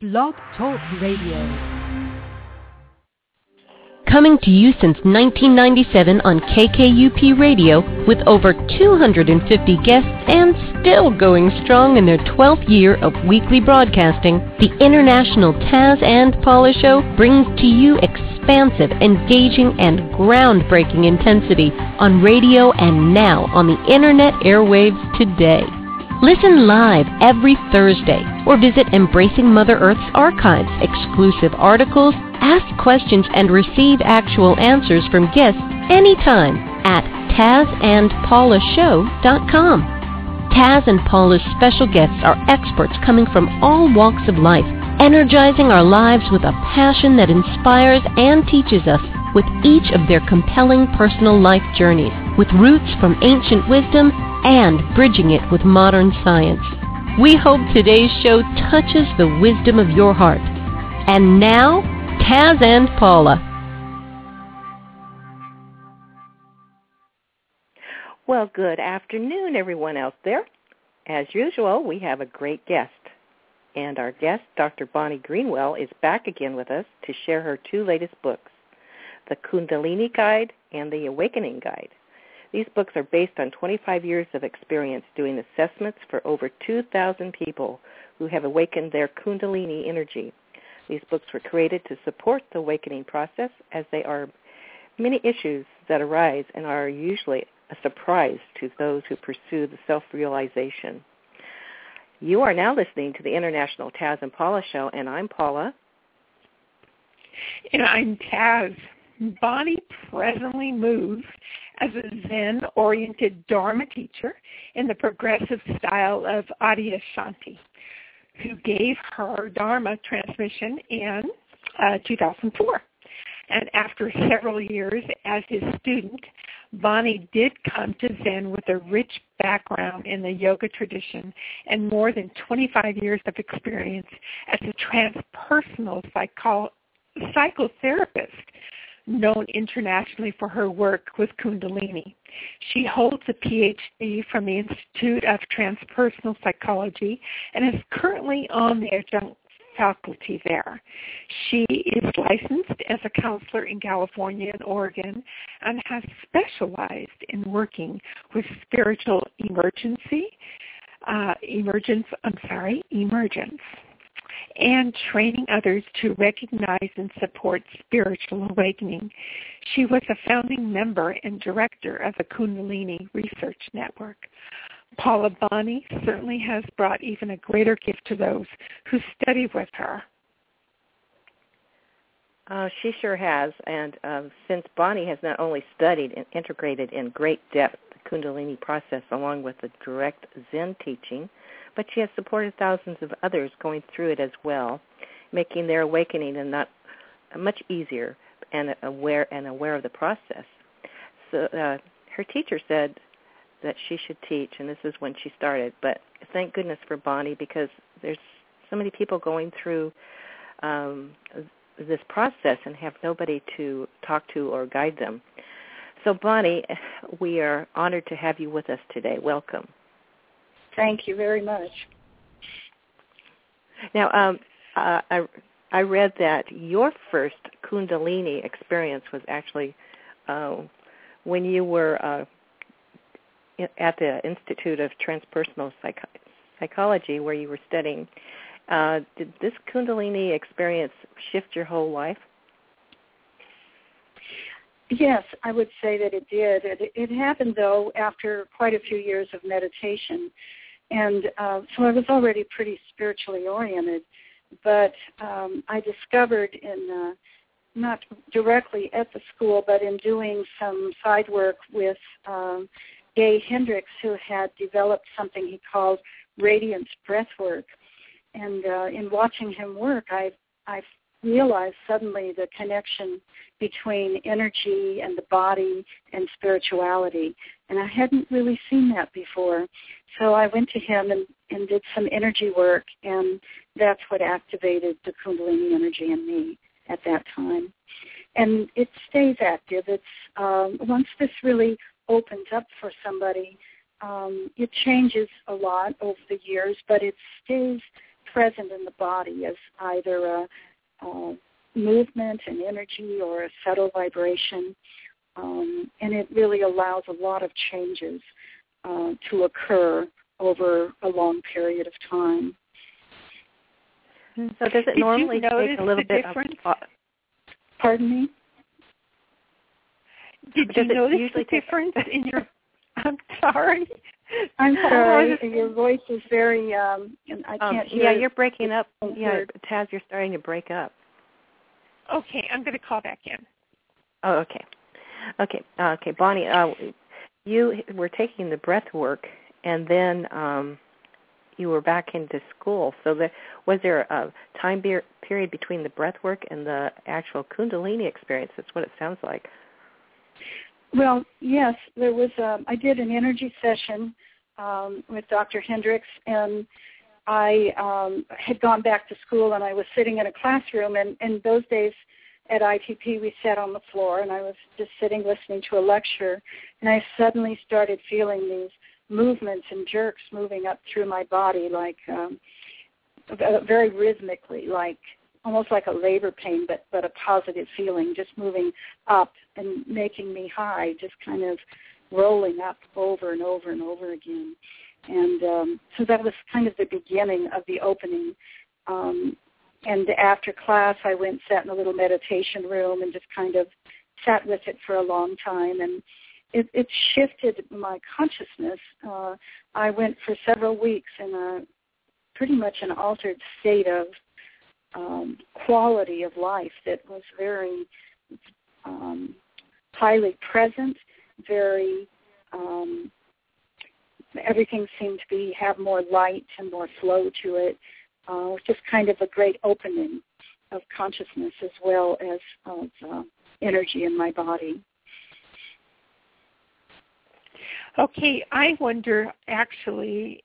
Blog Talk Radio. Coming to you since 1997 on KKUP Radio with over 250 guests and still going strong in their 12th year of weekly broadcasting, the International Taz and Paula Show brings to you expansive, engaging, and groundbreaking intensity on radio and now on the internet airwaves today. Listen live every Thursday or visit Embracing Mother Earth's archives, exclusive articles, ask questions, and receive actual answers from guests anytime at TazandPaulaShow.com. Taz and Paula's special guests are experts coming from all walks of life, energizing our lives with a passion that inspires and teaches us with each of their compelling personal life journeys, with roots from ancient wisdom and bridging it with modern science. We hope today's show touches the wisdom of your heart. And now, Taz and Paula. Well, good afternoon, everyone out there. As usual, we have a great guest. And our guest, Dr. Bonnie Greenwell, is back again with us to share her two latest books, The Kundalini Guide and The Awakening Guide. These books are based on 25 years of experience doing assessments for over 2,000 people who have awakened their Kundalini energy. These books were created to support the awakening process as they are many issues that arise and are usually a surprise to those who pursue the self-realization. You are now listening to the International Taz and Paula Show, and I'm Paula. And I'm Taz. Bonnie presently moves as a Zen-oriented Dharma teacher in the progressive style of Adyashanti, who gave her Dharma transmission in uh, 2004. And after several years as his student, Bonnie did come to Zen with a rich background in the yoga tradition and more than 25 years of experience as a transpersonal psycho- psychotherapist known internationally for her work with Kundalini. She holds a PhD from the Institute of Transpersonal Psychology and is currently on the adjunct faculty there. She is licensed as a counselor in California and Oregon and has specialized in working with spiritual emergency, uh, emergence, I'm sorry, emergence and training others to recognize and support spiritual awakening. She was a founding member and director of the Kundalini Research Network. Paula Bonnie certainly has brought even a greater gift to those who study with her. Uh, she sure has, and um, since Bonnie has not only studied and integrated in great depth the Kundalini process along with the direct Zen teaching, but she has supported thousands of others going through it as well, making their awakening and not much easier and aware and aware of the process. So uh, her teacher said that she should teach, and this is when she started. But thank goodness for Bonnie because there's so many people going through um, this process and have nobody to talk to or guide them. So Bonnie, we are honored to have you with us today. Welcome. Thank you very much. Now, um, uh, I I read that your first Kundalini experience was actually uh, when you were uh, at the Institute of Transpersonal Psych- Psychology, where you were studying. Uh, did this Kundalini experience shift your whole life? Yes, I would say that it did. It, it happened though after quite a few years of meditation. And uh, so I was already pretty spiritually oriented, but um, I discovered in uh, not directly at the school, but in doing some side work with um, Gay Hendricks, who had developed something he called radiance breathwork. And uh, in watching him work, I I realized suddenly the connection between energy and the body and spirituality. And I hadn't really seen that before. So I went to him and, and did some energy work, and that's what activated the Kundalini energy in me at that time. And it stays active. It's um, once this really opens up for somebody, um, it changes a lot over the years, but it stays present in the body as either a, a movement and energy or a subtle vibration. Um, and it really allows a lot of changes uh, to occur over a long period of time. So does it Did normally you notice take a little the bit difference? of Pardon me? Did Does you it notice the usually take- difference in your? I'm sorry. I'm sorry. Your voice is very. Um, and I um, can't hear. yeah, you're breaking up. a Yeah. Taz, you're starting to break up. Okay, I'm going to call back in. Oh, okay. Okay. Uh, okay, Bonnie, uh, you were taking the breath work and then um you were back into school. So the, was there a time be- period between the breath work and the actual kundalini experience? That's what it sounds like. Well, yes, there was. Um, I did an energy session um, with Dr. Hendricks, and I um, had gone back to school, and I was sitting in a classroom. And in those days at ITP, we sat on the floor, and I was just sitting listening to a lecture, and I suddenly started feeling these movements and jerks moving up through my body, like um, very rhythmically, like almost like a labor pain, but but a positive feeling, just moving up and making me high, just kind of rolling up over and over and over again. And um, so that was kind of the beginning of the opening. Um, and after class, I went sat in a little meditation room and just kind of sat with it for a long time. And it, it shifted my consciousness. Uh, I went for several weeks in a pretty much an altered state of um, quality of life that was very um, highly present, very um, everything seemed to be have more light and more flow to it. Uh, just kind of a great opening of consciousness as well as of uh, energy in my body. Okay, I wonder actually,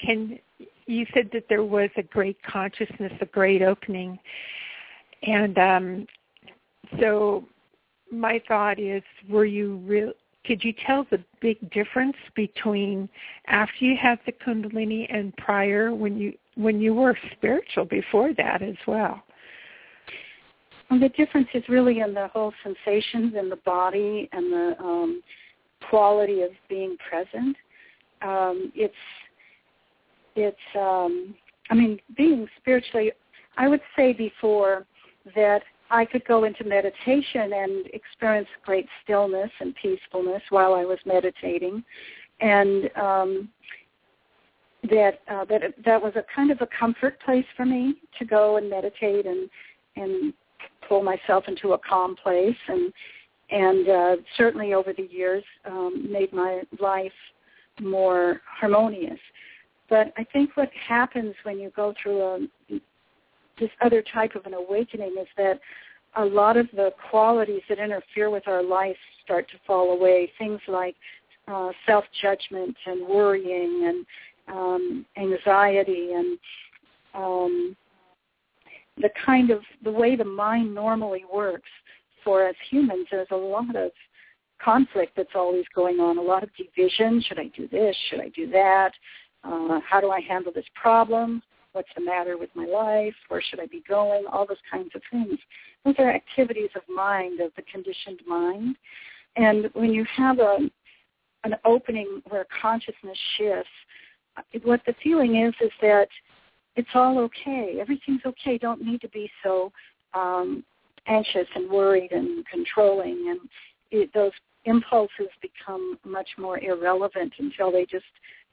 can you said that there was a great consciousness, a great opening, and um, so my thought is, were you real? Could you tell the big difference between after you had the Kundalini and prior when you when you were spiritual before that as well? And the difference is really in the whole sensations in the body and the um, quality of being present. Um, it's it's um, I mean being spiritually. I would say before that I could go into meditation and experience great stillness and peacefulness while I was meditating, and um, that uh, that that was a kind of a comfort place for me to go and meditate and and pull myself into a calm place and and uh, certainly over the years um, made my life more harmonious. But I think what happens when you go through a, this other type of an awakening is that a lot of the qualities that interfere with our life start to fall away. Things like uh, self-judgment and worrying and um, anxiety and um, the kind of the way the mind normally works for us humans. There's a lot of conflict that's always going on, a lot of division. Should I do this? Should I do that? Uh, how do I handle this problem? What's the matter with my life? Where should I be going? All those kinds of things. Those are activities of mind, of the conditioned mind. And when you have a, an opening where consciousness shifts, what the feeling is is that it's all okay. Everything's okay. Don't need to be so um, anxious and worried and controlling. And it, those impulses become much more irrelevant until they just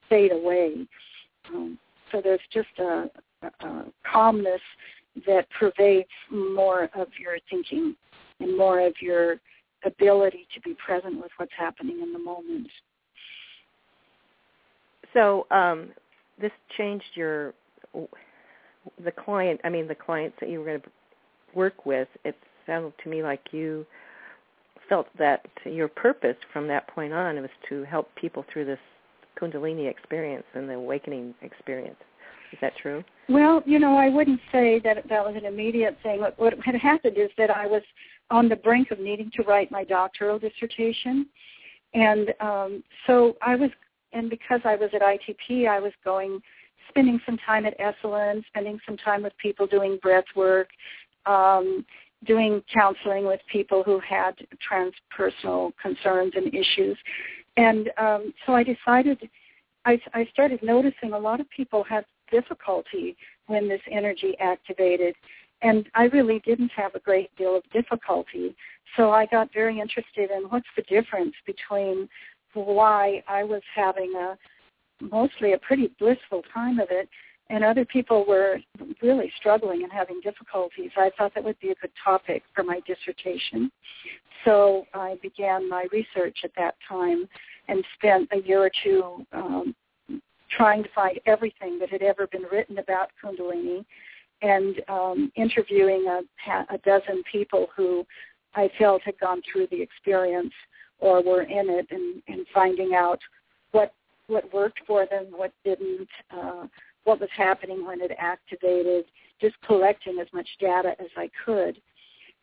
fade away. Um, so there's just a, a, calmness that pervades more of your thinking and more of your ability to be present with what's happening in the moment. So um, this changed your the client. I mean, the clients that you were going to work with. It sounded to me like you felt that your purpose from that point on was to help people through this Kundalini experience and the awakening experience. Is that true? Well, you know, I wouldn't say that that was an immediate thing. What, what had happened is that I was on the brink of needing to write my doctoral dissertation, and um, so I was, and because I was at ITP, I was going spending some time at Esalen, spending some time with people doing breath work, um, doing counseling with people who had transpersonal concerns and issues. And um, so I decided, I, I started noticing a lot of people had difficulty when this energy activated. And I really didn't have a great deal of difficulty. So I got very interested in what's the difference between why I was having a mostly a pretty blissful time of it and other people were really struggling and having difficulties. I thought that would be a good topic for my dissertation. So I began my research at that time and spent a year or two um, trying to find everything that had ever been written about Kundalini and um, interviewing a, a dozen people who I felt had gone through the experience or were in it and, and finding out what what worked for them, what didn't, uh, what was happening when it activated, just collecting as much data as I could.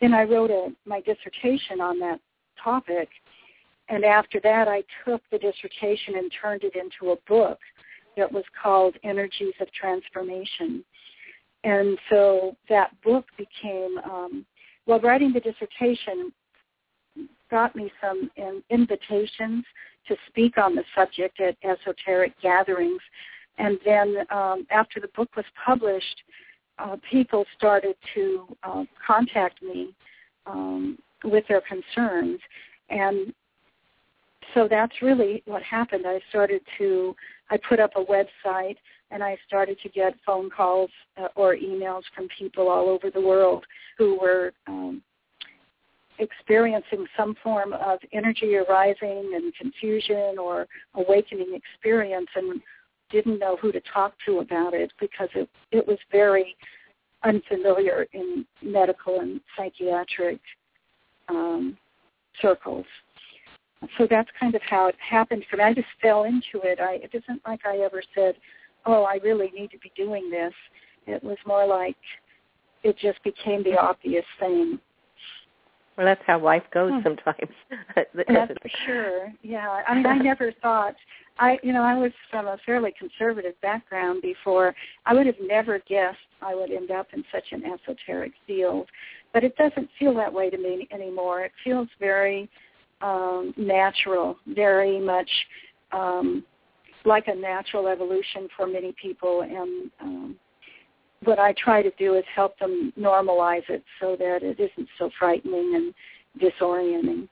Then I wrote a, my dissertation on that topic, and after that I took the dissertation and turned it into a book that was called Energies of Transformation. And so that book became, um, well, writing the dissertation got me some in, invitations to speak on the subject at esoteric gatherings. And then um, after the book was published, uh, people started to uh, contact me um, with their concerns. And so that's really what happened. I started to, I put up a website and I started to get phone calls uh, or emails from people all over the world who were um, experiencing some form of energy arising and confusion or awakening experience and didn't know who to talk to about it because it, it was very unfamiliar in medical and psychiatric um, circles. So that's kind of how it happened for me. I just fell into it. I, it isn't like I ever said, oh, I really need to be doing this. It was more like it just became the obvious thing. Well, that's how life goes hmm. sometimes. that's for sure. Yeah. I mean, I never thought I, you know, I was from a fairly conservative background before. I would have never guessed I would end up in such an esoteric field, but it doesn't feel that way to me anymore. It feels very um, natural, very much um, like a natural evolution for many people, and um, what I try to do is help them normalize it so that it isn't so frightening and disorienting.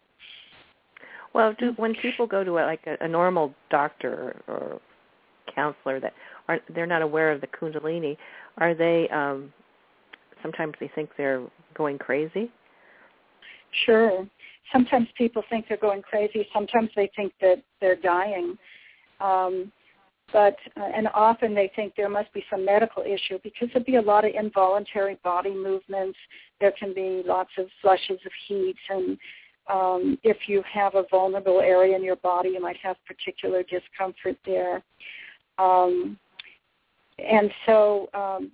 Well, do, when people go to a, like a, a normal doctor or, or counselor that are they're not aware of the Kundalini, are they? um Sometimes they think they're going crazy. Sure. Sometimes people think they're going crazy. Sometimes they think that they're dying. Um, but uh, and often they think there must be some medical issue because there'd be a lot of involuntary body movements. There can be lots of flushes of heat, and um, if you have a vulnerable area in your body, you might have particular discomfort there. Um, and so um,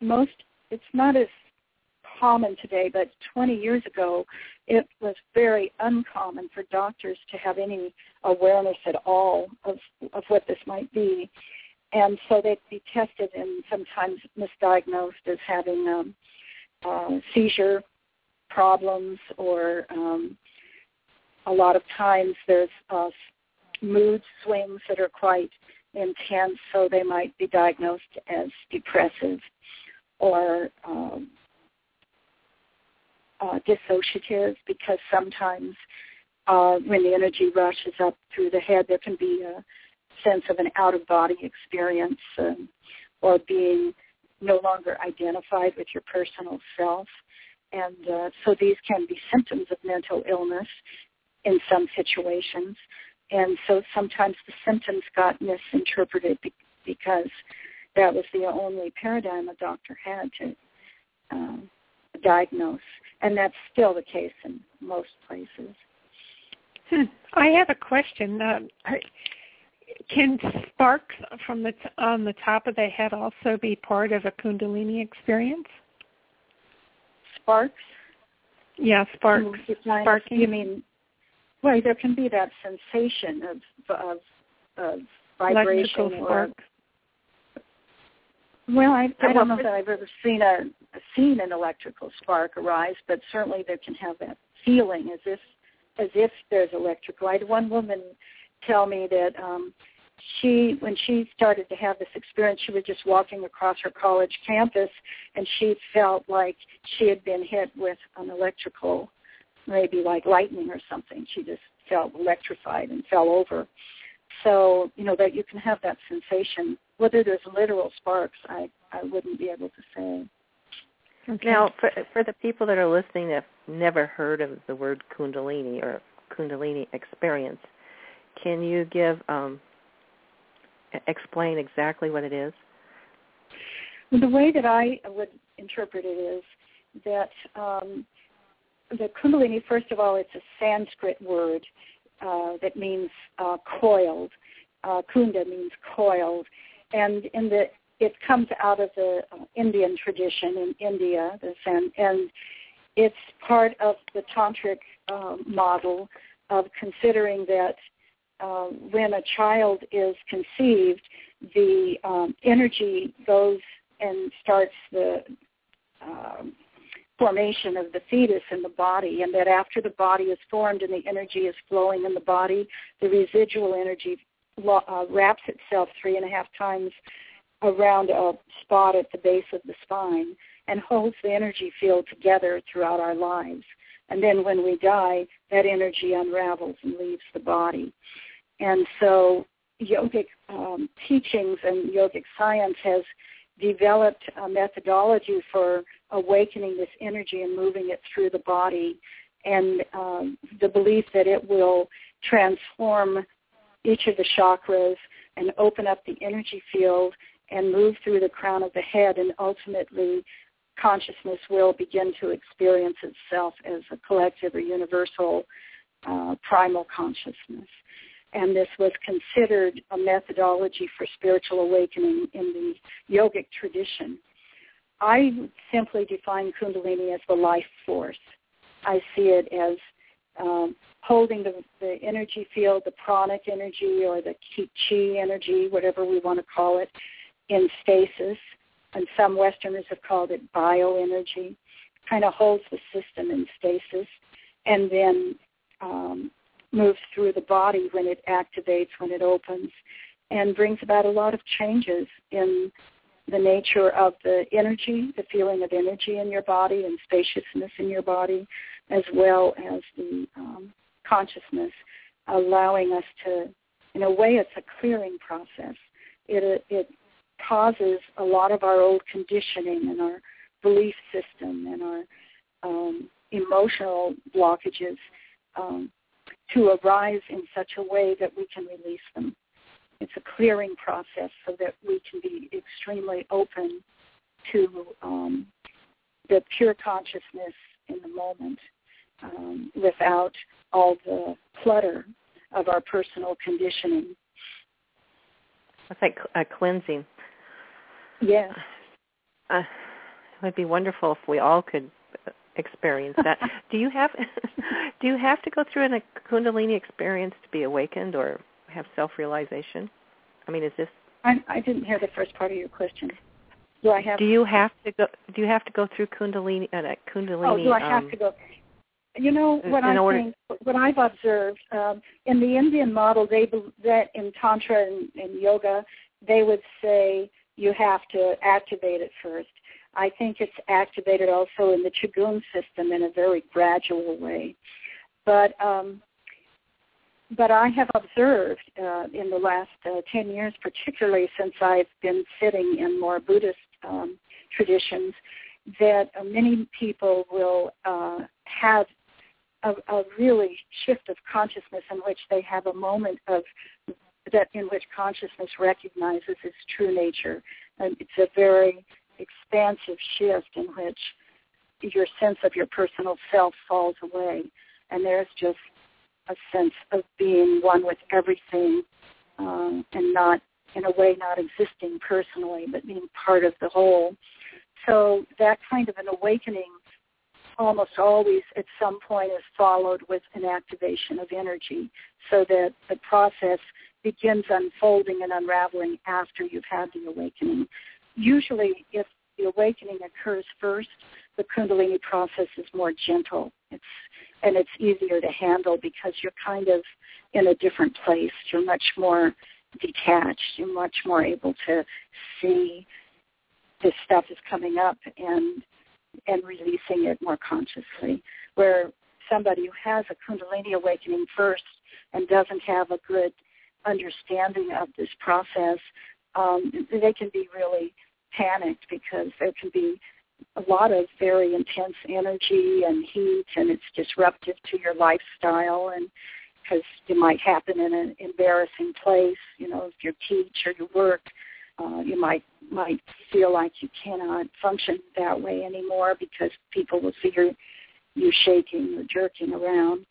most, it's not as common today, but 20 years ago, it was very uncommon for doctors to have any awareness at all of, of what this might be. And so they'd be tested and sometimes misdiagnosed as having um, uh, seizure problems or um, a lot of times there's uh, mood swings that are quite intense, so they might be diagnosed as depressive or um, uh, dissociative because sometimes uh, when the energy rushes up through the head, there can be a sense of an out-of-body experience um, or being no longer identified with your personal self. And uh, so these can be symptoms of mental illness in some situations. And so sometimes the symptoms got misinterpreted be- because that was the only paradigm a doctor had to um, diagnose. And that's still the case in most places. Hmm. I have a question. Uh, can sparks from the t- on the top of the head also be part of a Kundalini experience? Sparks? Yeah, sparks. Sparking. You mean? Well, there can be that sensation of of, of vibration or Well, I, I don't know that I've ever seen a seen an electrical spark arise, but certainly there can have that feeling as if as if there's electrical. I had one woman tell me that um, she when she started to have this experience she was just walking across her college campus and she felt like she had been hit with an electrical maybe like lightning or something. She just felt electrified and fell over. So you know that you can have that sensation whether there's literal sparks i i wouldn't be able to say okay. now for for the people that are listening that have never heard of the word kundalini or kundalini experience can you give um, explain exactly what it is? The way that I would interpret it is that um, the Kundalini, first of all, it's a Sanskrit word uh, that means uh, coiled. Uh, kunda means coiled, and in the it comes out of the uh, Indian tradition in India, san, and it's part of the tantric uh, model of considering that um, when a child is conceived, the um, energy goes and starts the um, formation of the fetus in the body, and that after the body is formed and the energy is flowing in the body, the residual energy uh, wraps itself three and a half times around a spot at the base of the spine and holds the energy field together throughout our lives. And then when we die, that energy unravels and leaves the body. And so yogic um, teachings and yogic science has developed a methodology for awakening this energy and moving it through the body and um, the belief that it will transform each of the chakras and open up the energy field and move through the crown of the head and ultimately consciousness will begin to experience itself as a collective or universal uh, primal consciousness and this was considered a methodology for spiritual awakening in the yogic tradition. I simply define Kundalini as the life force. I see it as um, holding the, the energy field, the pranic energy or the chi energy, whatever we want to call it, in stasis. And some Westerners have called it bioenergy. Kind of holds the system in stasis, and then um, moves through the body when it activates, when it opens, and brings about a lot of changes in the nature of the energy, the feeling of energy in your body and spaciousness in your body, as well as the um, consciousness, allowing us to, in a way, it's a clearing process. It, it causes a lot of our old conditioning and our belief system and our um, emotional blockages um, to arise in such a way that we can release them. It's a clearing process so that we can be extremely open to um, the pure consciousness in the moment um, without all the clutter of our personal conditioning. It's like a cleansing. Yeah. Uh, it would be wonderful if we all could experience that. do you have do you have to go through a Kundalini experience to be awakened or have self-realization? I mean, is this? I, I didn't hear the first part of your question. Do I have? Do you have to go? Do you have to go through Kundalini? Uh, Kundalini. Oh, do I have um, to go? You know what I order, think. What I've observed um, in the Indian model, they that in tantra and, and yoga, they would say you have to activate it first. I think it's activated also in the Qigong system in a very gradual way. But um, but I have observed uh, in the last uh, 10 years, particularly since I've been sitting in more Buddhist um, traditions, that uh, many people will uh, have a, a really shift of consciousness in which they have a moment of that in which consciousness recognizes its true nature. And it's a very expansive shift in which your sense of your personal self falls away and there's just a sense of being one with everything um, and not in a way not existing personally but being part of the whole so that kind of an awakening almost always at some point is followed with an activation of energy so that the process begins unfolding and unraveling after you've had the awakening usually, if the awakening occurs first, the Kundalini process is more gentle. It's and it's easier to handle because you're kind of in a different place. You're much more detached. You're much more able to see this stuff is coming up and and releasing it more consciously. Where somebody who has a Kundalini awakening first and doesn't have a good understanding of this process, um, they can be really panicked because there can be a lot of very intense energy and heat and it's disruptive to your lifestyle and because it might happen in an embarrassing place, you know, if you teach or you work, uh, you might might feel like you cannot function that way anymore because people will see you you shaking or jerking around.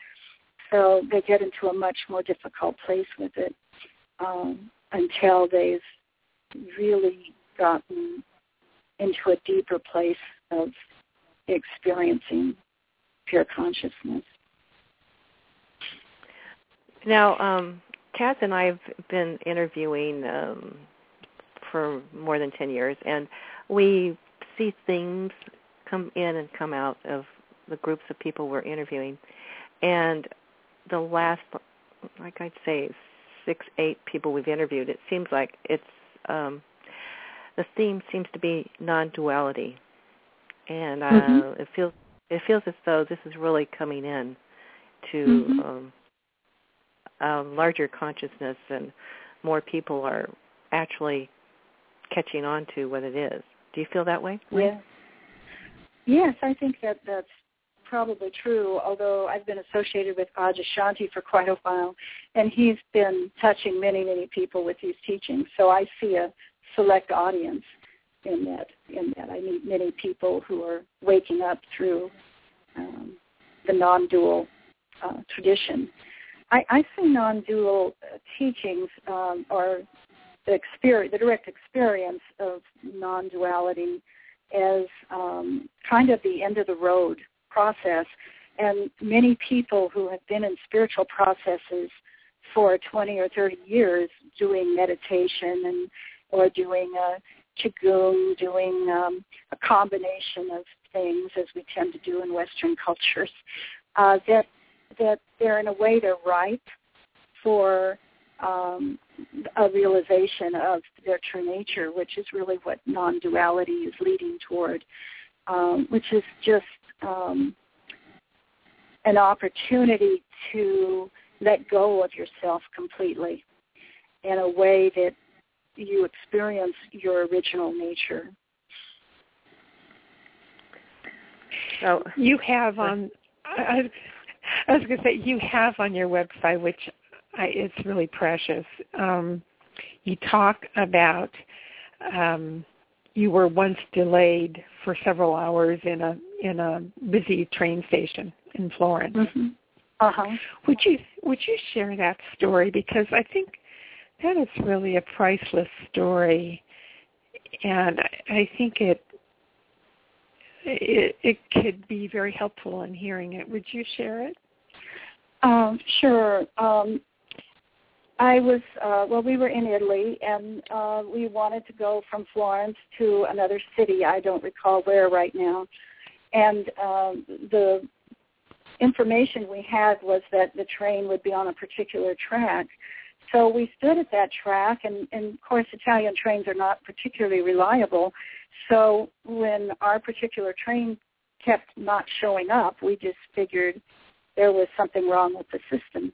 So they get into a much more difficult place with it um, until they've really gotten into a deeper place of experiencing pure consciousness. Now, um, Taz and I have been interviewing um, for more than 10 years, and we see themes come in and come out of the groups of people we're interviewing. And the last, like I'd say, six, eight people we've interviewed, it seems like it's um, the theme seems to be non-duality, and uh, mm-hmm. it feels it feels as though this is really coming in to mm-hmm. um, a larger consciousness, and more people are actually catching on to what it is. Do you feel that way? Yes. Yes, I think that that's probably true, although I've been associated with Adyashanti for quite a while, and he's been touching many, many people with these teachings. So I see a select audience in that. In that, I meet many people who are waking up through um, the non-dual uh, tradition. I, I see non-dual uh, teachings um, are experience, the direct experience of non-duality as um, kind of the end of the road process. And many people who have been in spiritual processes for 20 or 30 years doing meditation and or doing a qigong, doing um, a combination of things as we tend to do in Western cultures, uh, that that they're in a way they're ripe for um, a realization of their true nature, which is really what non-duality is leading toward, um, which is just um, an opportunity to let go of yourself completely in a way that you experience your original nature. So you have on, I, I was going to say you have on your website, which I, it's really precious. Um, you talk about um, you were once delayed for several hours in a in a busy train station in Florence. Mm-hmm. Uh-huh. Would you would you share that story because I think that is really a priceless story, and I think it it, it could be very helpful in hearing it. Would you share it? Um, sure. Um, I was uh, well. We were in Italy, and uh, we wanted to go from Florence to another city. I don't recall where right now. And um, the information we had was that the train would be on a particular track. So we stood at that track, and, and of course, Italian trains are not particularly reliable. So when our particular train kept not showing up, we just figured there was something wrong with the system,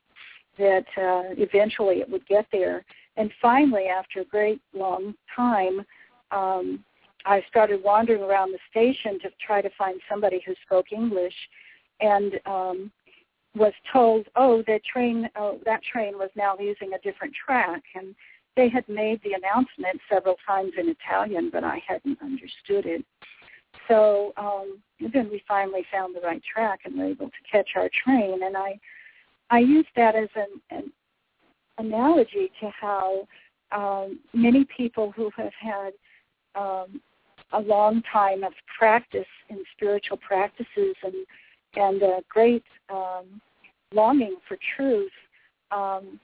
that uh, eventually it would get there. And finally, after a great long time, um, I started wandering around the station to try to find somebody who spoke English, and um, was told, oh, that train, oh, that train was now using a different track, and they had made the announcement several times in Italian, but I hadn't understood it. So um, then we finally found the right track and were able to catch our train, and I, I use that as an, an analogy to how um, many people who have had um, a long time of practice in spiritual practices and and a great um, longing for truth, um,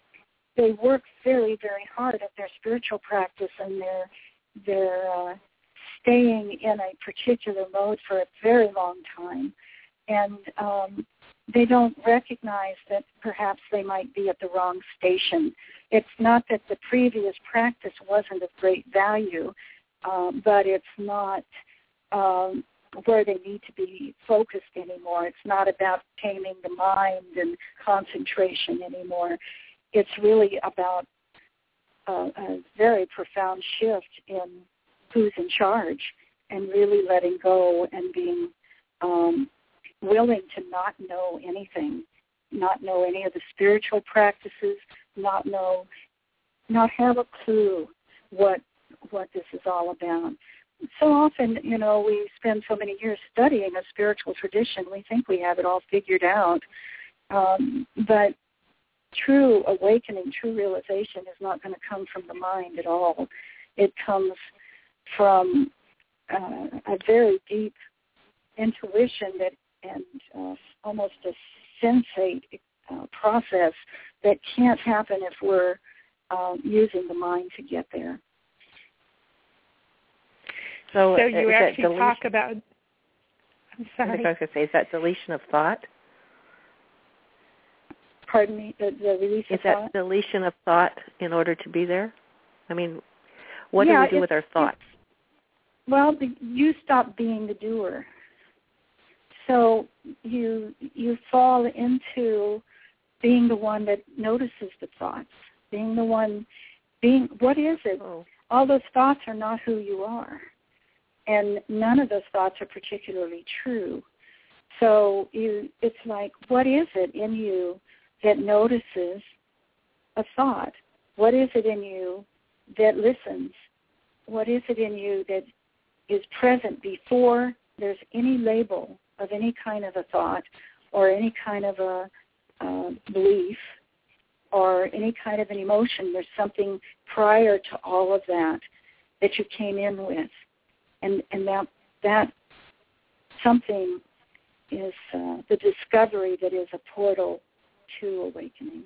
they work very, very hard at their spiritual practice and their their uh, staying in a particular mode for a very long time, and um, they don't recognize that perhaps they might be at the wrong station. It's not that the previous practice wasn't of great value, um, but it's not um, where they need to be focused anymore. It's not about taming the mind and concentration anymore. It's really about a, a very profound shift in who's in charge and really letting go and being um, willing to not know anything, not know any of the spiritual practices, not know, not have a clue what what this is all about. So often, you know, we spend so many years studying a spiritual tradition, we think we have it all figured out. Um, but true awakening, true realization is not going to come from the mind at all. It comes from uh, a very deep intuition that and uh, almost a sensate uh, process that can't happen if we're uh, using the mind to get there. So, so you actually talk about. I'm sorry. I was going to say, is that deletion of thought? Pardon me. The, the release is of that thought? deletion of thought in order to be there? I mean, what yeah, do we do with our thoughts? Well, the, you stop being the doer. So you you fall into being the one that notices the thoughts, being the one, being what is it? Oh. All those thoughts are not who you are, and none of those thoughts are particularly true. So you, it's like, what is it in you that notices a thought? What is it in you that listens? What is it in you that is present before there's any label of any kind of a thought or any kind of a uh, belief or any kind of an emotion. There's something prior to all of that that you came in with, and and that that something is uh, the discovery that is a portal to awakening.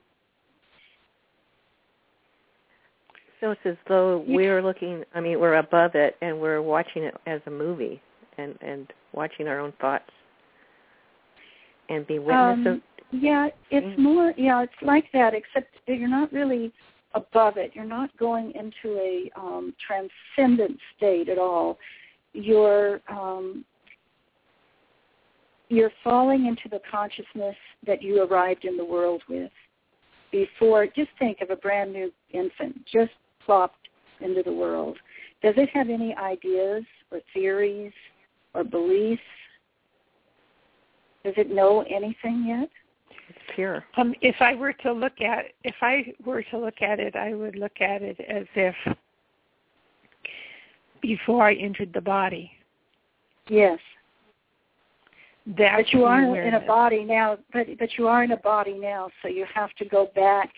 So it's as though we're looking. I mean, we're above it, and we're watching it as a movie, and and watching our own thoughts and be witness um, of. Yeah, it's more. Yeah, it's like that, except you're not really above it. You're not going into a um, transcendent state at all. You're um, you're falling into the consciousness that you arrived in the world with. Before, just think of a brand new infant just plopped into the world. Does it have any ideas or theories or beliefs? Does it know anything yet? It's pure. Um, if I were to look at if I were to look at it, I would look at it as if before I entered the body. Yes. That's but you the are in a body now. But but you are in a body now, so you have to go back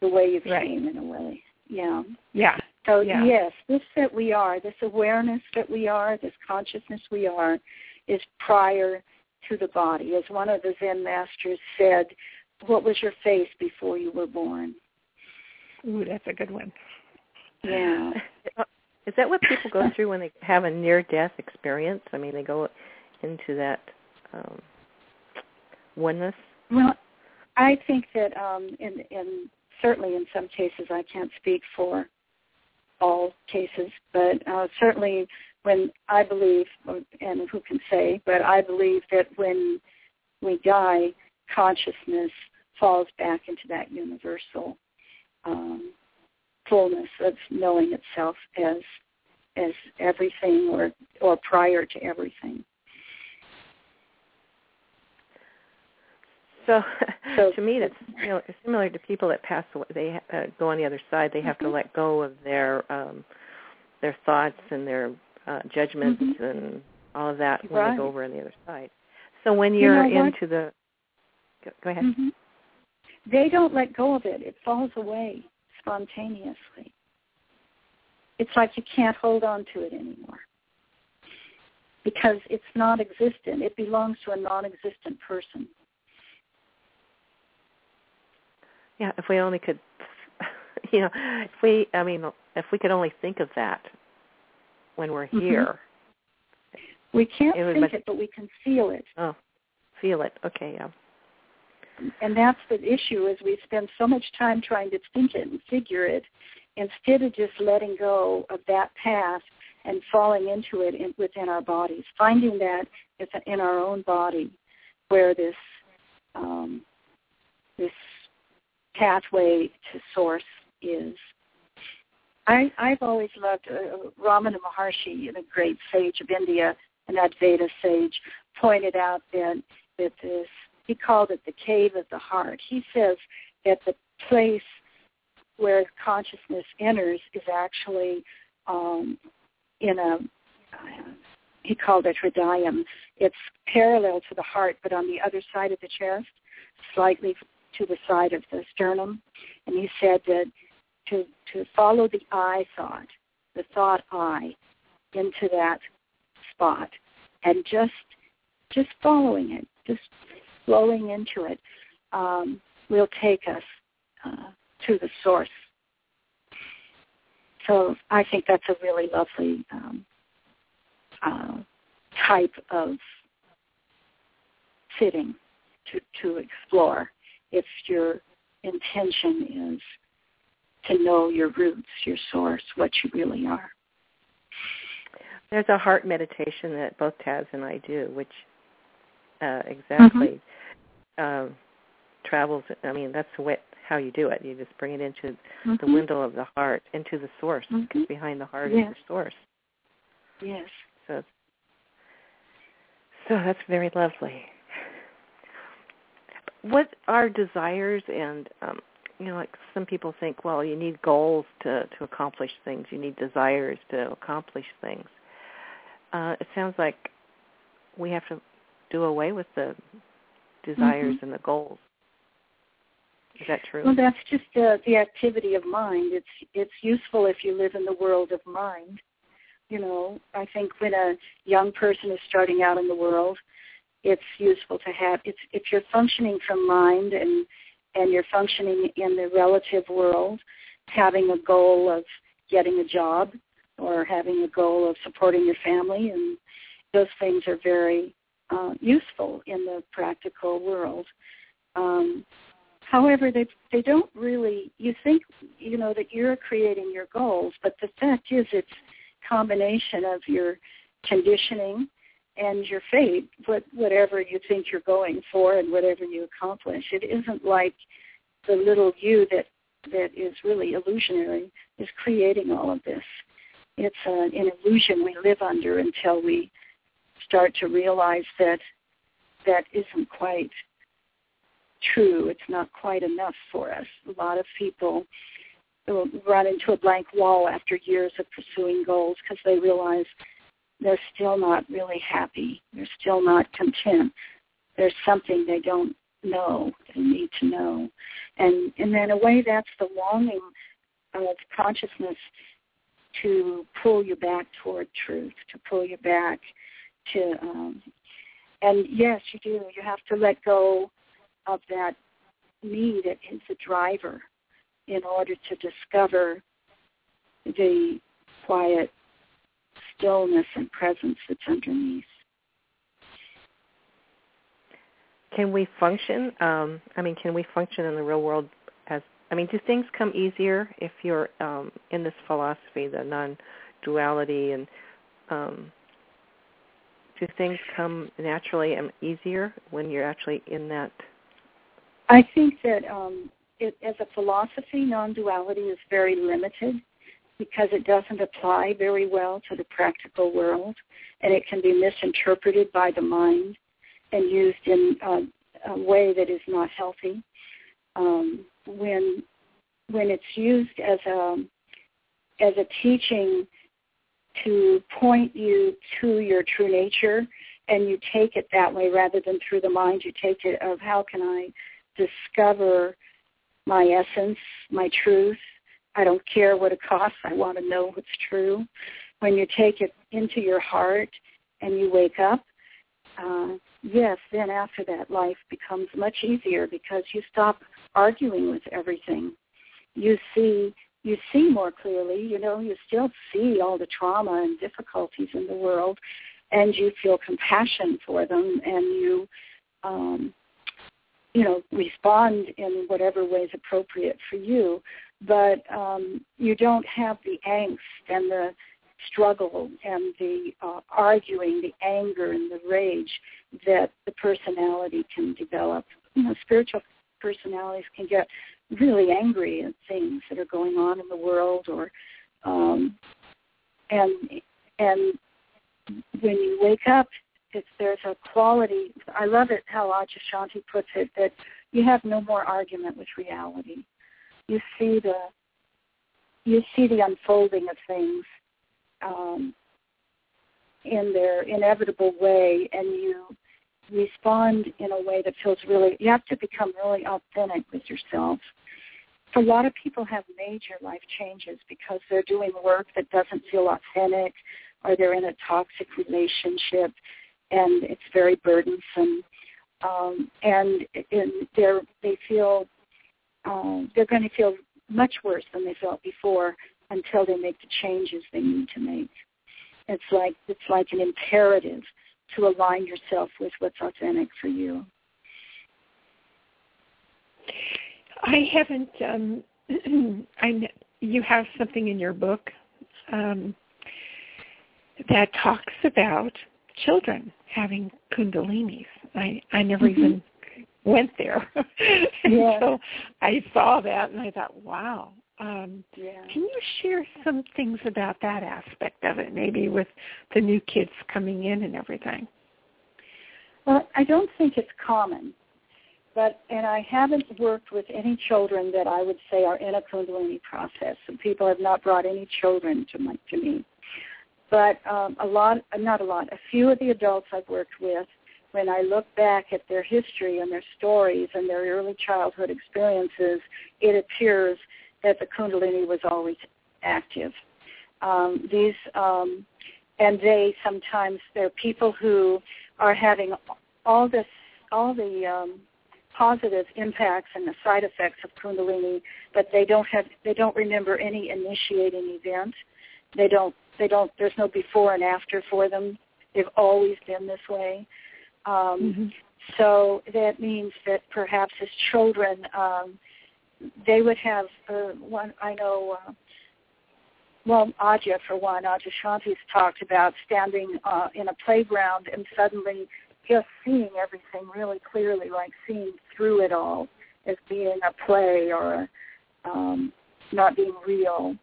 the way you Right. came in a way. Yeah. Yeah. So Yeah. yes, this that we are, this awareness that we are, this consciousness we are, is prior to the body. As one of the Zen masters said, "What was your face before you were born?" Ooh, that's a good one. Yeah. Is that what people go through when they have a near-death experience? I mean, they go into that um, oneness. Well, I think that um, in, in certainly in some cases, I can't speak for all cases, but uh, certainly when I believe, and who can say, but I believe that when we die, consciousness falls back into that universal um, fullness of knowing itself as as everything or or prior to everything. So, So- to me, that's you know similar to people that pass away. They uh, go on the other side. They have to Mhm. let go of their um, their thoughts and their uh, judgments Mhm. and all of that when they go over on the other side. So when You you're know into the, go, go ahead. hmm They don't let go of it. It falls away spontaneously. It's like you can't hold on to it anymore because it's non-existent. It belongs to a non-existent person. Yeah, if we only could, you know, if we, I mean, if we could only think of that, when we're Mhm. here. We can't It think it, but we can feel it. Oh, feel it. Okay, yeah. And that's the issue is we spend so much time trying to think it and figure it instead of just letting go of that path and falling into it in, within our bodies, finding that it's in our own body where this um, this pathway to source is. I, I've always loved uh, Ramana Maharshi, the great sage of India, an Advaita sage, pointed out that that this he called it the cave of the heart. He says that the place where consciousness enters is actually um, in a he called it hridayam. It's parallel to the heart, but on the other side of the chest, slightly to the side of the sternum. And he said that to to follow the I thought, the thought I, into that spot, and just just following it, just flowing into it, um, will take us uh, to the source. So I think that's a really lovely um, uh, type of sitting to, to explore if your intention is to know your roots, your source, what you really are. There's a heart meditation that both Taz and I do, which uh, exactly um, travels. I mean, that's the way, how you do it. You just bring it into the Mhm. window of the heart, into the source, because Mhm. behind the heart Yes. is the source. Yes. So, so that's very lovely. What are desires and um, you know, like some people think, well, you need goals to to accomplish things. You need desires to accomplish things. Uh, it sounds like we have to do away with the desires Mhm. and the goals. Is that true? Well, that's just uh, the activity of mind. It's it's useful if you live in the world of mind. You know, I think when a young person is starting out in the world, it's useful to have. It's if you're functioning from mind and and you're functioning in the relative world, having a goal of getting a job or having a goal of supporting your family, and those things are very uh, useful in the practical world. Um, however, they they don't really. You think you know that you're creating your goals, but the fact is, it's combination of your conditioning and your fate, what, whatever you think you're going for and whatever you accomplish. It isn't like the little you that that is really illusionary is creating all of this. It's a, an illusion we live under until we start to realize that that isn't quite true. It's not quite enough for us. A lot of people run into a blank wall after years of pursuing goals because they realize they're still not really happy. They're still not content. There's something they don't know, they need to know. And, and in a way, that's the longing of consciousness to pull you back toward truth, to pull you back to, um, and yes, you do. You have to let go of that me that is the driver in order to discover the quiet stillness and presence that's underneath. Can we function? Um, I mean, can we function in the real world as? I mean, do things come easier if you're um, in this philosophy, the non-duality, and um, do things come naturally and easier when you're actually in that? I think that um, it, as a philosophy, non-duality is very limited because it doesn't apply very well to the practical world, and it can be misinterpreted by the mind and used in a, a way that is not healthy. Um, when when it's used as a as a teaching to point you to your true nature, and you take it that way rather than through the mind, you take it of how can I discover my essence, my truth. I don't care what it costs. I want to know what's true. When you take it into your heart and you wake up, uh, yes, then after that, life becomes much easier because you stop arguing with everything. You see you see more clearly. You know, you still see all the trauma and difficulties in the world, and you feel compassion for them, and you, um, you know, respond in whatever way is appropriate for you. But um, you don't have the angst and the struggle and the uh, arguing, the anger and the rage that the personality can develop. You know, spiritual personalities can get really angry at things that are going on in the world or um and and when you wake up it's there's a quality I love it how Adyashanti puts it that you have no more argument with reality. You see the you see the unfolding of things um, in their inevitable way and you respond in a way that feels really you have to become really authentic with yourself. A lot of people have major life changes because they're doing work that doesn't feel authentic or they're in a toxic relationship and it's very burdensome. Um, and, and they feel um, they're going to feel much worse than they felt before until they make the changes they need to make. It's like it's like an imperative to align yourself with what's authentic for you. I haven't. Um, I you have something in your book um, that talks about children having kundalinis. I I never mm-hmm. even went there, yeah. so I saw that and I thought, wow. Um, yeah. Can you share some things about that aspect of it, maybe with the new kids coming in and everything? Well, I don't think it's common but and I haven't worked with any children that I would say are in a Kundalini process. And people have not brought any children to my, to me. But um, a lot, not a lot, a few of the adults I've worked with, when I look back at their history and their stories and their early childhood experiences, it appears that the Kundalini was always active. Um, these um, and they sometimes they're people who are having all this all the um, positive impacts and the side effects of kundalini but they don't have they don't remember any initiating event. They don't they don't there's no before and after for them. They've always been this way um mm-hmm. so that means that perhaps as children um they would have uh, one i know uh, well, Adya, for one, Adya Shanti's talked about standing uh, in a playground and suddenly just seeing everything really clearly, like seeing through it all as being a play or um, not being real.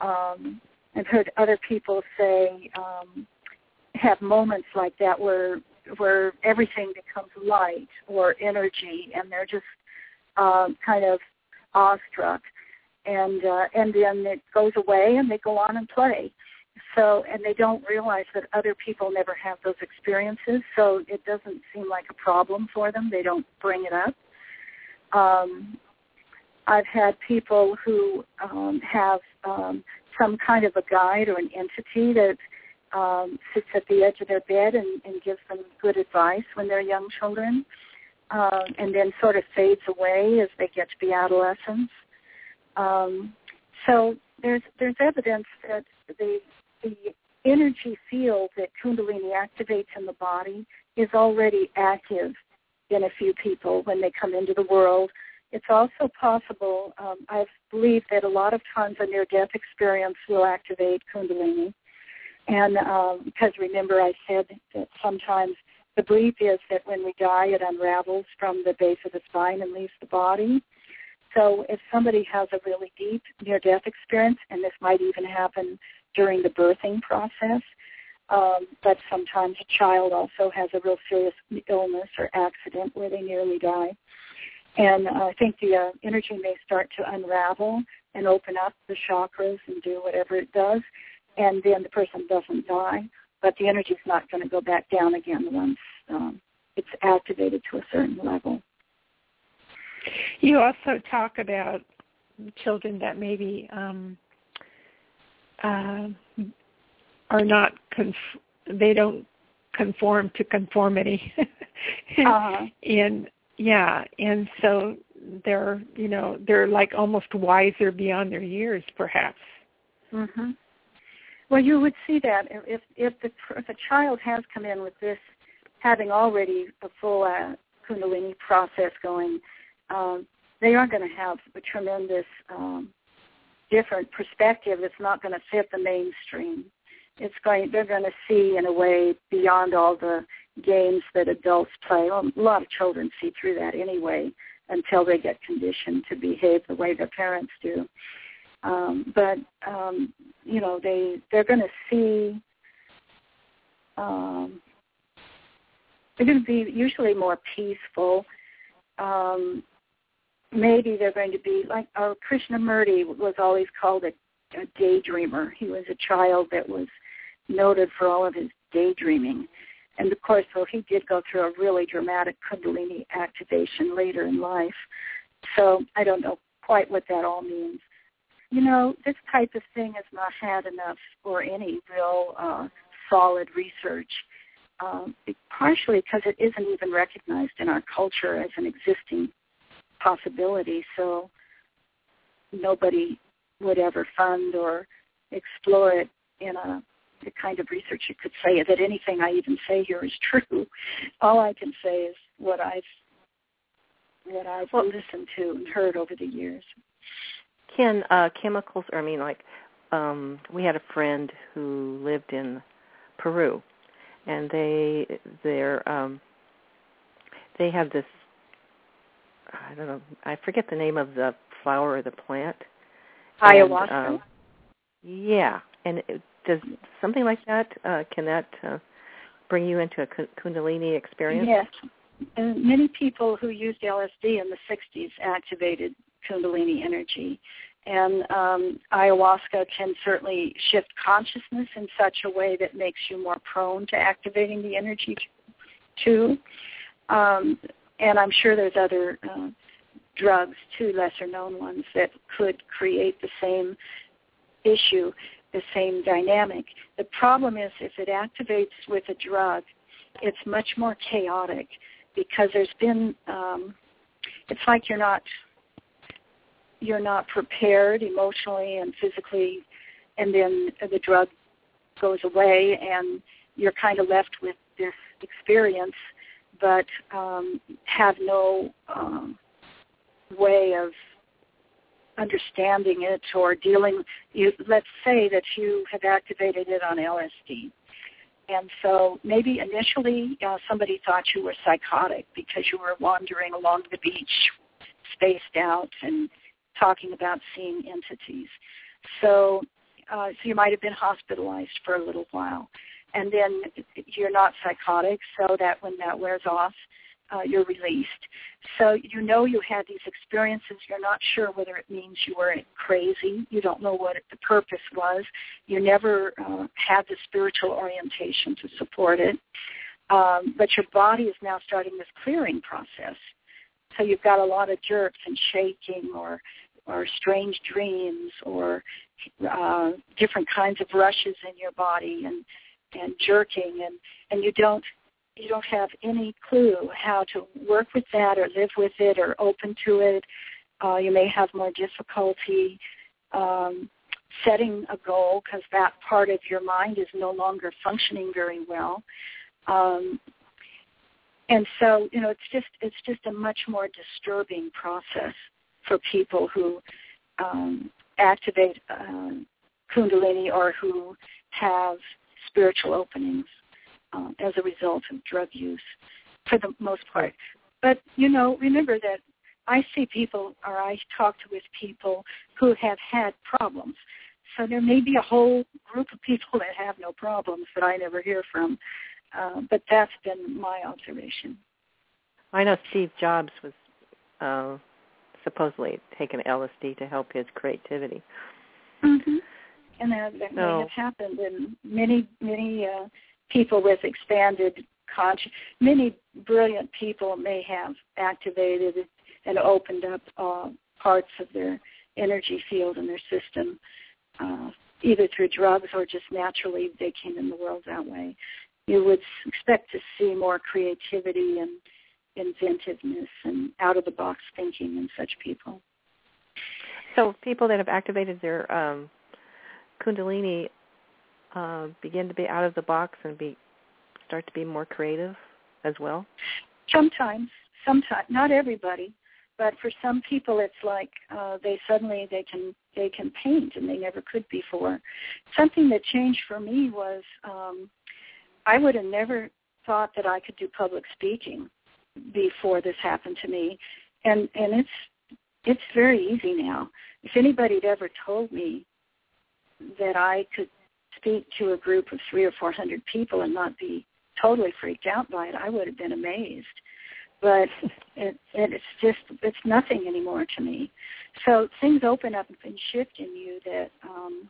Um, I've heard other people say um, have moments like that where where everything becomes light or energy, and they're just uh, kind of awestruck, and uh, and then it goes away, and they go on and play. So and they don't realize that other people never have those experiences so it doesn't seem like a problem for them. They don't bring it up. Um i've had people who um have um some kind of a guide or an entity that um sits at the edge of their bed and, and gives them good advice when they're young children um and then sort of fades away as they get to be adolescents um so there's there's evidence that the the energy field that Kundalini activates in the body is already active in a few people when they come into the world. It's also possible, um, I believe that a lot of times a near-death experience will activate Kundalini. And um, because remember I said that sometimes the belief is that when we die it unravels from the base of the spine and leaves the body. So if somebody has a really deep near-death experience, and this might even happen during the birthing process. Um, but sometimes a child also has a real serious illness or accident where they nearly die. And I think the uh, energy may start to unravel and open up the chakras and do whatever it does, and then the person doesn't die, but the energy is not going to go back down again once um, it's activated to a certain level. You also talk about children that maybe um, uh, are not conf- they don't conform to conformity uh-huh. and yeah and so they're you know they're like almost wiser beyond their years, perhaps. Mhm. Well, you would see that if if the if a child has come in with this, having already a full uh, Kundalini process going, um, they are going to have a tremendous um, different perspective that's not going to fit the mainstream. It's going they're going to see in a way beyond all the games that adults play. Well, a lot of children see through that anyway until they get conditioned to behave the way their parents do. Um, but um, you know they they're going to see um, they're going to be usually more peaceful. Um, maybe they're going to be like uh, Krishnamurti was always called a, a daydreamer. He was a child that was noted for all of his daydreaming. And of course, though he did go through a really dramatic Kundalini activation later in life. So I don't know quite what that all means. You know, this type of thing has not had enough or any real uh, solid research, um, partially because it isn't even recognized in our culture as an existing possibility. So nobody would ever fund or explore it in a the kind of research you could say that anything I even say here is true. All I can say is what I've what I've well, listened to and heard over the years. Can uh, chemicals? Or I mean, like um, we had a friend who lived in Peru, and they they're um, they have this. I don't know. I forget the name of the flower or the plant. Ayahuasca. And, um, yeah, and it, does something like that uh, can that uh, bring you into a kundalini experience? Yes. And many people who used LSD in the 60s activated kundalini energy. And um, ayahuasca can certainly shift consciousness in such a way that makes you more prone to activating the energy too. Um, and I'm sure there's other uh, drugs too, lesser known ones, that could create the same issue the same dynamic. The problem is if it activates with a drug, it's much more chaotic because there's been um, it's like you're not you're not prepared emotionally and physically and then the drug goes away and you're kind of left with this experience but um, have no um, way of understanding it or dealing you let's say that you have activated it on LSD and so maybe initially uh, somebody thought you were psychotic because you were wandering along the beach spaced out and talking about seeing entities so uh, so you might have been hospitalized for a little while and then you're not psychotic so that when that wears off uh, you're released. So you know you had these experiences. You're not sure whether it means you were crazy. You don't know what the purpose was. You never uh, had the spiritual orientation to support it. Um, but your body is now starting this clearing process. So you've got a lot of jerks and shaking or or strange dreams or uh, different kinds of rushes in your body and and jerking and and you don't you don't have any clue how to work with that or live with it or open to it. Uh, you may have more difficulty um, setting a goal because that part of your mind is no longer functioning very well. Um, and so, you know, it's just it's just a much more disturbing process for people who um, activate uh, Kundalini or who have spiritual openings um, as a result of drug use for the most part. But, you know, remember that I see people or I talk with people who have had problems. So there may be a whole group of people that have no problems that I never hear from. Uh, but that's been my observation. I know Steve Jobs was uh, supposedly taking LSD to help his creativity. Mm-hmm. And that, that so, may have happened in many, many uh, people with expanded conscious. Many brilliant people may have activated and opened up uh, parts of their energy field in their system, uh, either through drugs or just naturally they came in the world that way. You would expect to see more creativity and inventiveness and out of the box thinking in such people. So people that have activated their um, Kundalini uh, begin to be out of the box and be start to be more creative as well. Sometimes, sometimes, not everybody, but for some people, it's like uh, they suddenly they can they can paint and they never could before. Something that changed for me was um, I would have never thought that I could do public speaking before this happened to me, and and it's it's very easy now. If anybody had ever told me that I could speak to a group of three or four hundred people and not be totally freaked out by it, I would have been amazed. But it, it's just it's nothing anymore to me. So things open up and shift in you that um,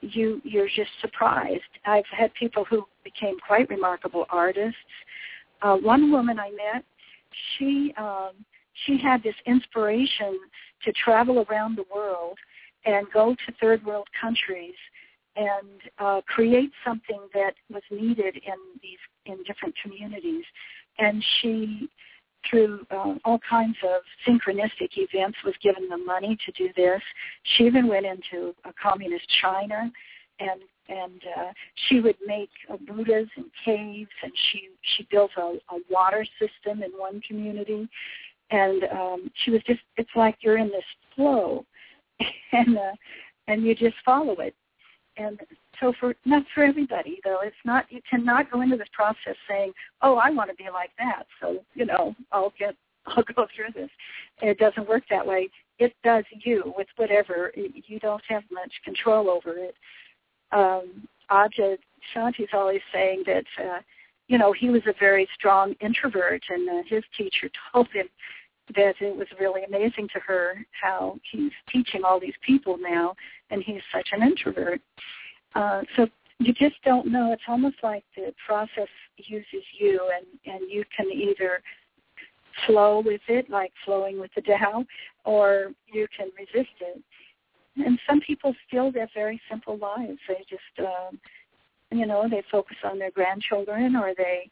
you you're just surprised. I've had people who became quite remarkable artists. Uh, one woman I met, she um, she had this inspiration to travel around the world and go to third world countries and uh, create something that was needed in these in different communities. And she, through uh, all kinds of synchronistic events, was given the money to do this. She even went into a communist China, and and uh, she would make uh, Buddhas and caves, and she she built a, a water system in one community, and um, she was just it's like you're in this flow, and uh, and you just follow it. And so for not for everybody though. It's not you cannot go into this process saying oh i want to be like that so you know i'll get i'll go through this. It doesn't work that way. It does you with whatever you don't have much control over it um Aja Shanti's always saying that uh you know he was a very strong introvert and uh, his teacher told him that it was really amazing to her how he's teaching all these people now, and he's such an introvert. Uh, so you just don't know. It's almost like the process uses you, and and you can either flow with it, like flowing with the Tao, or you can resist it. And some people still live very simple lives. They just, um, you know, they focus on their grandchildren, or they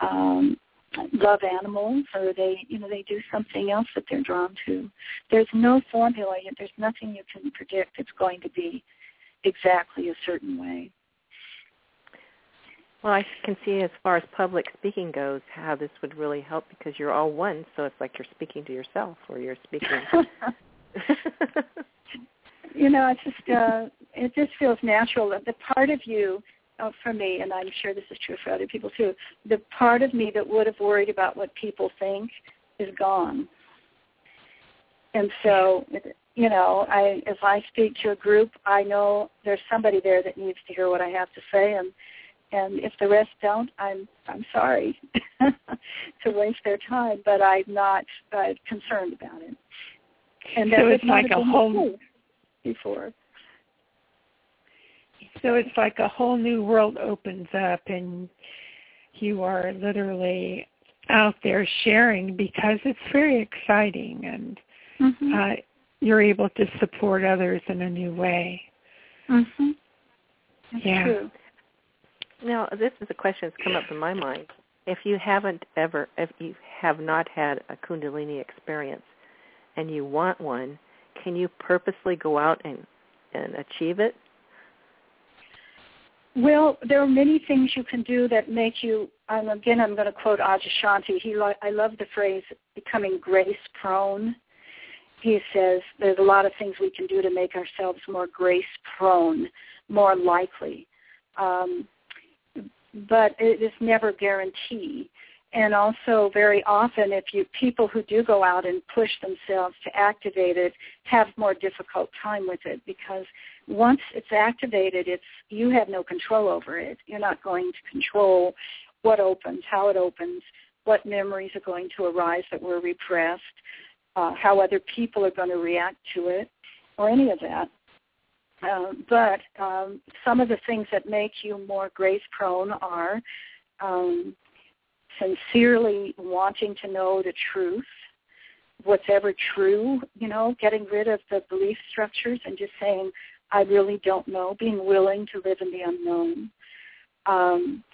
um, love animals or they you know they do something else that they're drawn to there's no formula yet. there's nothing you can predict it's going to be exactly a certain way well i can see as far as public speaking goes how this would really help because you're all one so it's like you're speaking to yourself or you're speaking you know it's just uh it just feels natural that the part of you uh, for me, and I'm sure this is true for other people too, the part of me that would have worried about what people think is gone. And so, you know, I if I speak to a group, I know there's somebody there that needs to hear what I have to say, and and if the rest don't, I'm I'm sorry to waste their time, but I'm not uh, concerned about it. And so it's like a whole before. So it's like a whole new world opens up and you are literally out there sharing because it's very exciting and mm-hmm. uh, you're able to support others in a new way. Mhm. yeah. True. Now, this is a question that's come up in my mind. If you haven't ever, if you have not had a Kundalini experience, and you want one, can you purposely go out and and achieve it? Well, there are many things you can do that make you. Um, again, I'm going to quote Adyashanti. He, I love the phrase "becoming grace prone." He says there's a lot of things we can do to make ourselves more grace prone, more likely, um, but it is never guarantee. And also, very often, if you people who do go out and push themselves to activate it have more difficult time with it because once it's activated, it's you have no control over it. You're not going to control what opens, how it opens, what memories are going to arise that were repressed, uh, how other people are going to react to it, or any of that. Uh, but um, some of the things that make you more grace prone are um, sincerely wanting to know the truth, what's ever true, you know, getting rid of the belief structures and just saying, I really don't know, being willing to live in the unknown. Um,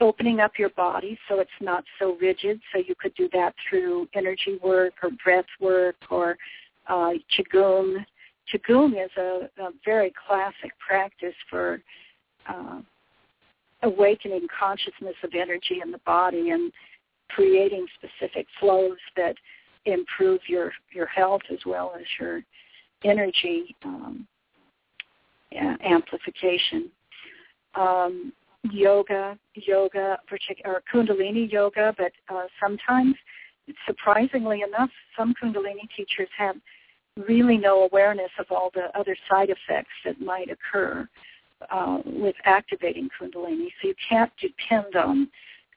opening up your body so it's not so rigid. So you could do that through energy work or breath work or uh, qigong. Qigong is a, a very classic practice for uh, awakening consciousness of energy in the body and creating specific flows that improve your your health as well as your energy um, amplification. Um, yoga, yoga, or Kundalini yoga, but uh, sometimes, surprisingly enough, some Kundalini teachers have really no awareness of all the other side effects that might occur uh, with activating Kundalini. So you can't depend on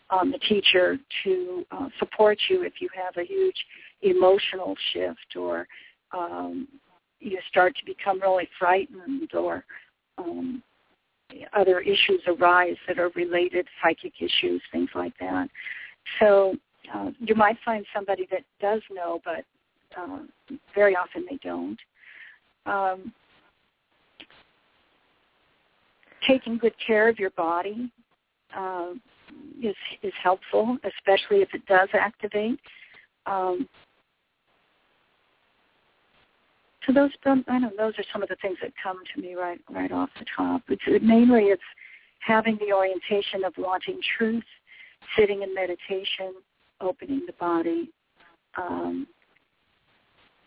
on the teacher to uh, support you if you have a huge emotional shift or um, you start to become really frightened or um, other issues arise that are related, psychic issues, things like that. So uh, you might find somebody that does know, but uh, very often they don't. Um, taking good care of your body uh, is is helpful, especially if it does activate. Um, so those, um, I know those are some of the things that come to me right right off the top. It's, it, mainly, it's having the orientation of wanting truth, sitting in meditation, opening the body, um,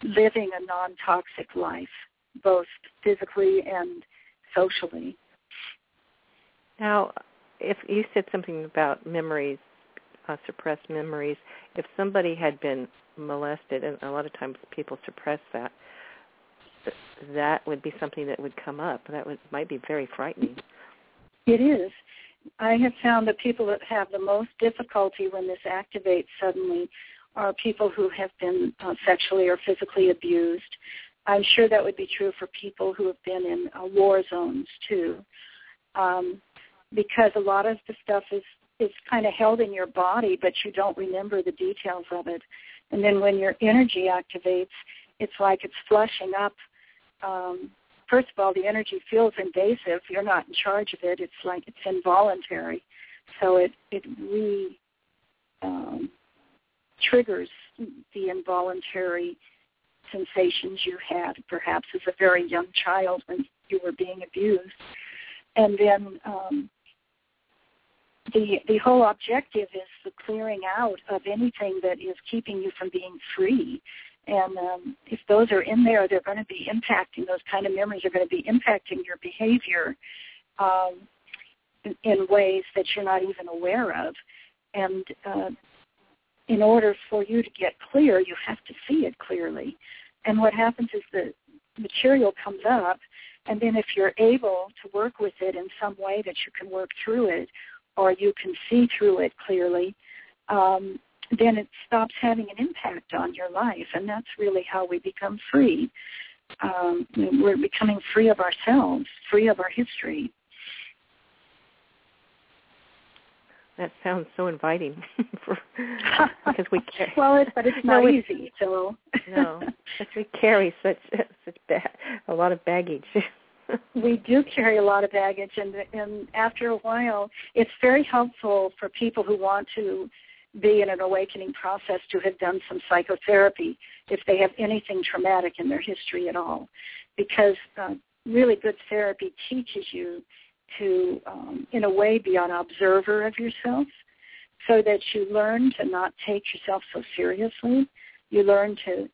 living a non-toxic life, both physically and socially. Now, if you said something about memories, uh, suppressed memories, if somebody had been molested, and a lot of times people suppress that, that would be something that would come up. That would might be very frightening. It is. I have found that people that have the most difficulty when this activates suddenly are people who have been uh, sexually or physically abused. I'm sure that would be true for people who have been in uh, war zones too, um, because a lot of the stuff is is kind of held in your body, but you don't remember the details of it. And then when your energy activates, it's like it's flushing up um, first of all, the energy feels invasive. You're not in charge of it. It's like it's involuntary, so it it re um, triggers the involuntary sensations you had, perhaps as a very young child when you were being abused, and then. Um, the the whole objective is the clearing out of anything that is keeping you from being free and um, if those are in there, they're going to be impacting, those kind of memories are going to be impacting your behavior um, in, ways that you're not even aware of. And uh, in order for you to get clear, you have to see it clearly. And what happens is the material comes up, and then if you're able to work with it in some way that you can work through it, or you can see through it clearly, um, then it stops having an impact on your life. And that's really how we become free. Um, we're becoming free of ourselves, free of our history. That sounds so inviting, for, because we carry. well, it's, but it's not no, easy. So no, because we carry such such ba- a lot of baggage. we do carry a lot of baggage, and and after a while, it's very helpful for people who want to be in an awakening process to have done some psychotherapy if they have anything traumatic in their history at all. Because uh, really good therapy teaches you to, um, in a way, be an observer of yourself so that you learn to not take yourself so seriously. You learn to,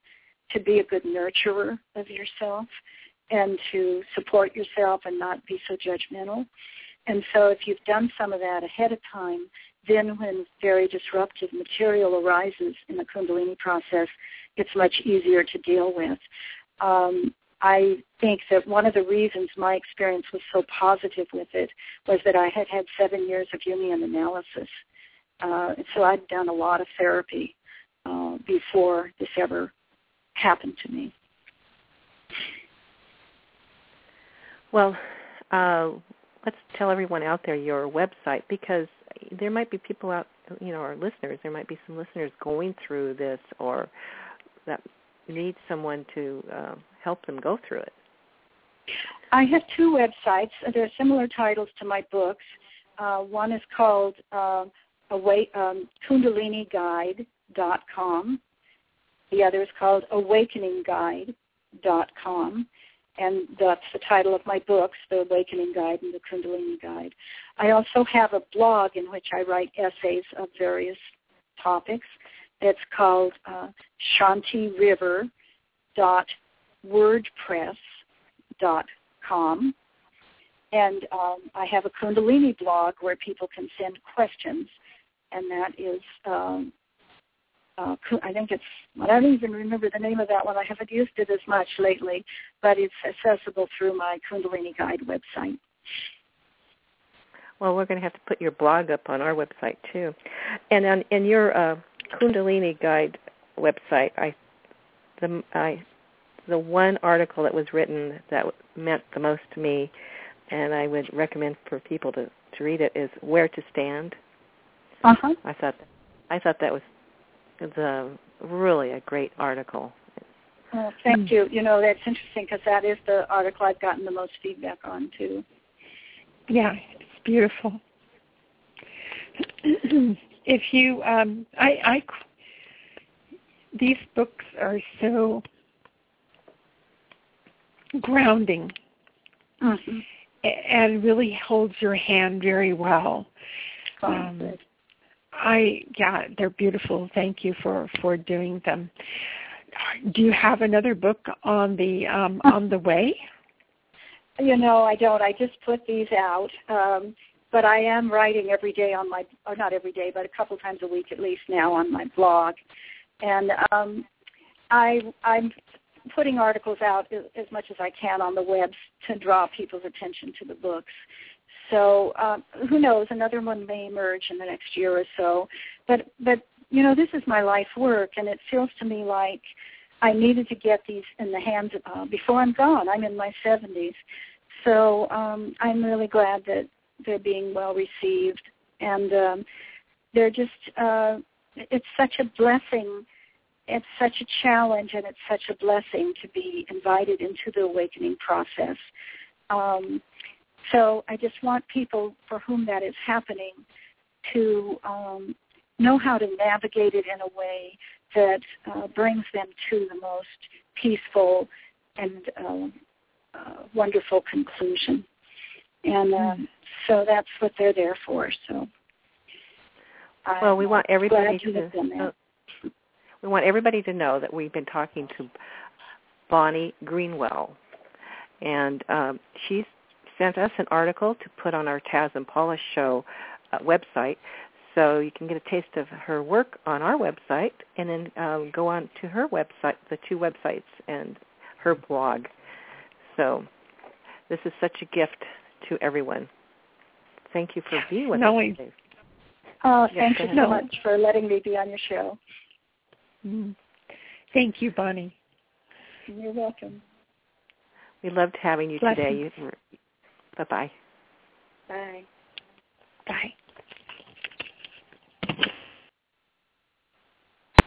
to be a good nurturer of yourself and to support yourself and not be so judgmental. And so if you've done some of that ahead of time, then when very disruptive material arises in the Kundalini process, it's much easier to deal with. Um, I think that one of the reasons my experience was so positive with it was that I had had seven years of Jungian analysis. Uh, so I'd done a lot of therapy uh, before this ever happened to me. Well, uh, let's tell everyone out there your website because there might be people out, you know, our listeners. There might be some listeners going through this or that need someone to uh, help them go through it. I have two websites. and They're similar titles to my books. Uh, one is called uh, Awake, um, KundaliniGuide.com. The other is called AwakeningGuide.com. And that's the title of my books, The Awakening Guide and The Kundalini Guide. I also have a blog in which I write essays of various topics. It's called uh, shantiriver.wordpress.com. And um, I have a Kundalini blog where people can send questions, and that is, um, uh, I think it's, I don't even remember the name of that one. I haven't used it as much lately, but it's accessible through my Kundalini Guide website. Well, we're going to have to put your blog up on our website too, and on in your uh, Kundalini Guide website, I the I the one article that was written that meant the most to me and I would recommend for people to to read it is Where to Stand. Uh-huh. I thought I thought that was the really a great article. Oh, thank you. You know, that's interesting because that is the article I've gotten the most feedback on too. Yeah, it's beautiful. if you, um, I, I, these books are so grounding. Mm-hmm and really holds your hand very well. Um, I yeah, they're beautiful. Thank you for for doing them. Do you have another book on the um, on the way? You know, I don't. I just put these out. Um, but I am writing every day on my, or not every day, but a couple times a week at least now on my blog, and um, I I'm putting articles out as much as I can on the web to draw people's attention to the books. So um, who knows? Another one may emerge in the next year or so. But but you know, this is my life work, and it feels to me like I needed to get these in the hands of, uh, before I'm gone. I'm in my 70s, so um, I'm really glad that they're being well received, and um, they're just. Uh, it's such a blessing it's such a challenge and it's such a blessing to be invited into the awakening process. Um, so I just want people for whom that is happening to um, know how to navigate it in a way that uh, brings them to the most peaceful and uh, uh, wonderful conclusion. And uh, so that's what they're there for. So. Well, I'm we want everybody to, to we want everybody to know that we've been talking to Bonnie Greenwell, and um, she's sent us an article to put on our Taz and Paula show uh, website, so you can get a taste of her work on our website, and then um, go on to her website, the two websites, and her blog. So this is such a gift to everyone. Thank you for being with no, us today. Oh, thank you so much for letting me be on your show. Mm-hmm. Thank you, Bonnie. You're welcome. We loved having you Blessings. today. Bye-bye. Bye. Bye.